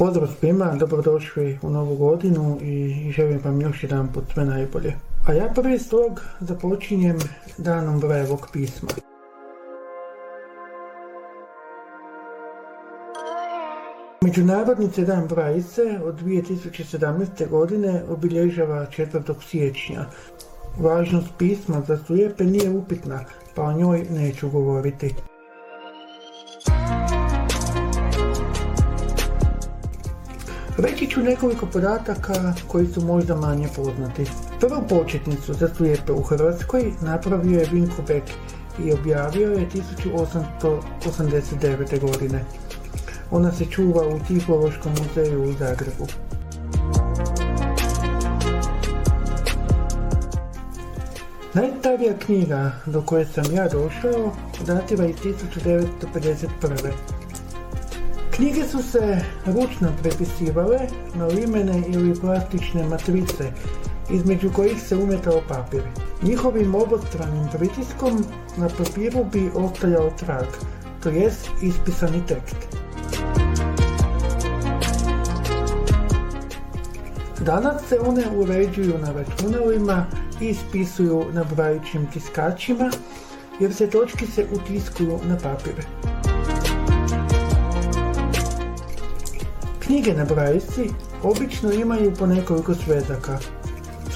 Pozdrav svima, dobrodošli u novu godinu i želim vam još jedan put sve najbolje. A ja prvi slog započinjem danom brajevog pisma. Međunarodni dan Brajice od 2017. godine obilježava 4. siječnja. Važnost pisma za slijepe nije upitna, pa o njoj neću govoriti. Reći ću nekoliko podataka koji su možda manje poznati. Prvu početnicu za slijepe u Hrvatskoj napravio je Vinko Beck i objavio je 1889. godine. Ona se čuva u Tihološkom muzeju u Zagrebu. Najstarija knjiga do koje sam ja došao datira iz 1951. Knjige su se ručno prepisivale na limene ili plastične matrice, između kojih se umetao papir. Njihovim obostranim pritiskom na papiru bi ostajao trag, to jest ispisani tekst. Danas se one uređuju na računalima i ispisuju na brajućim tiskačima, jer se točkice utiskuju na papire. Knjige na brajici obično imaju po nekoliko svezaka.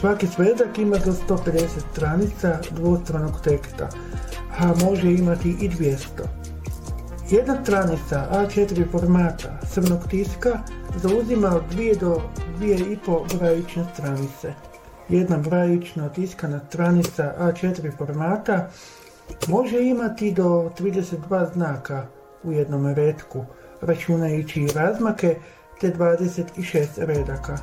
Svaki svezak ima do 150 stranica dvostranog teksta, a može imati i 200. Jedna stranica A4 formata crnog tiska zauzima od 2 do 2,5 brajične stranice. Jedna brajična tiskana stranica A4 formata može imati do 32 znaka u jednom redku, računajući razmake te 26 redaka.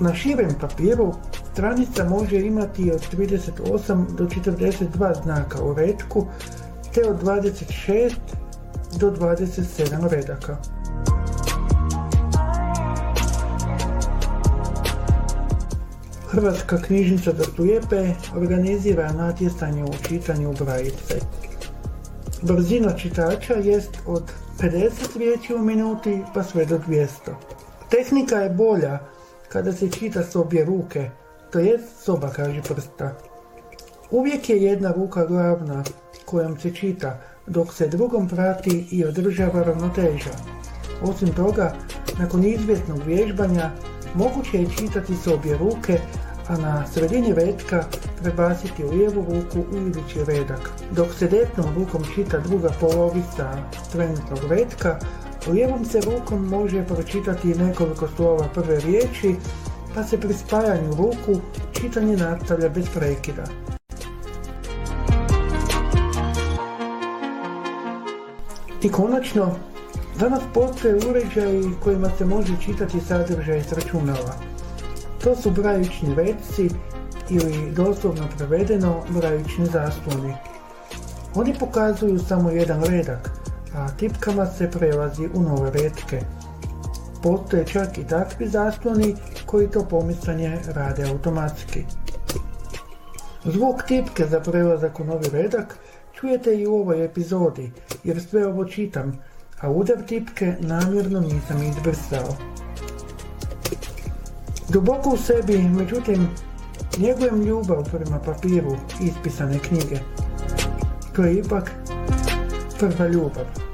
Na širem papiru stranica može imati od 38 do 42 znaka u redku te od 26 do 27 redaka. Hrvatska knjižnica za slijepe organizira natjecanje u čitanju brajice. Brzina čitača jest od 50 riječi u minuti pa sve do 200. Tehnika je bolja kada se čita s obje ruke, to jest soba kaže prsta. Uvijek je jedna ruka glavna kojom se čita, dok se drugom prati i održava ravnoteža. Osim toga, nakon izvjetnog vježbanja, moguće je čitati s obje ruke, a na sredini redka prebaciti u lijevu ruku u idući redak. Dok se desnom rukom čita druga polovica trenutnog redka, lijevom se rukom može pročitati nekoliko slova prve riječi, pa se pri spajanju ruku čitanje nastavlja bez prekida. I konačno, danas postoje uređaji kojima se može čitati sadržaj s računala. To su brajični redci ili doslovno prevedeno brajični zasloni. Oni pokazuju samo jedan redak, a tipkama se prelazi u nove redke. Postoje čak i takvi zasloni koji to pomicanje rade automatski. Zvuk tipke za prelazak u novi redak čujete i u ovoj epizodi, jer sve ovo čitam, a udar tipke namjerno nisam izbrsao. Duboko u sebi, međutim, njegujem ljubav prema papiru ispisane knjige. To je ipak prva ljubav.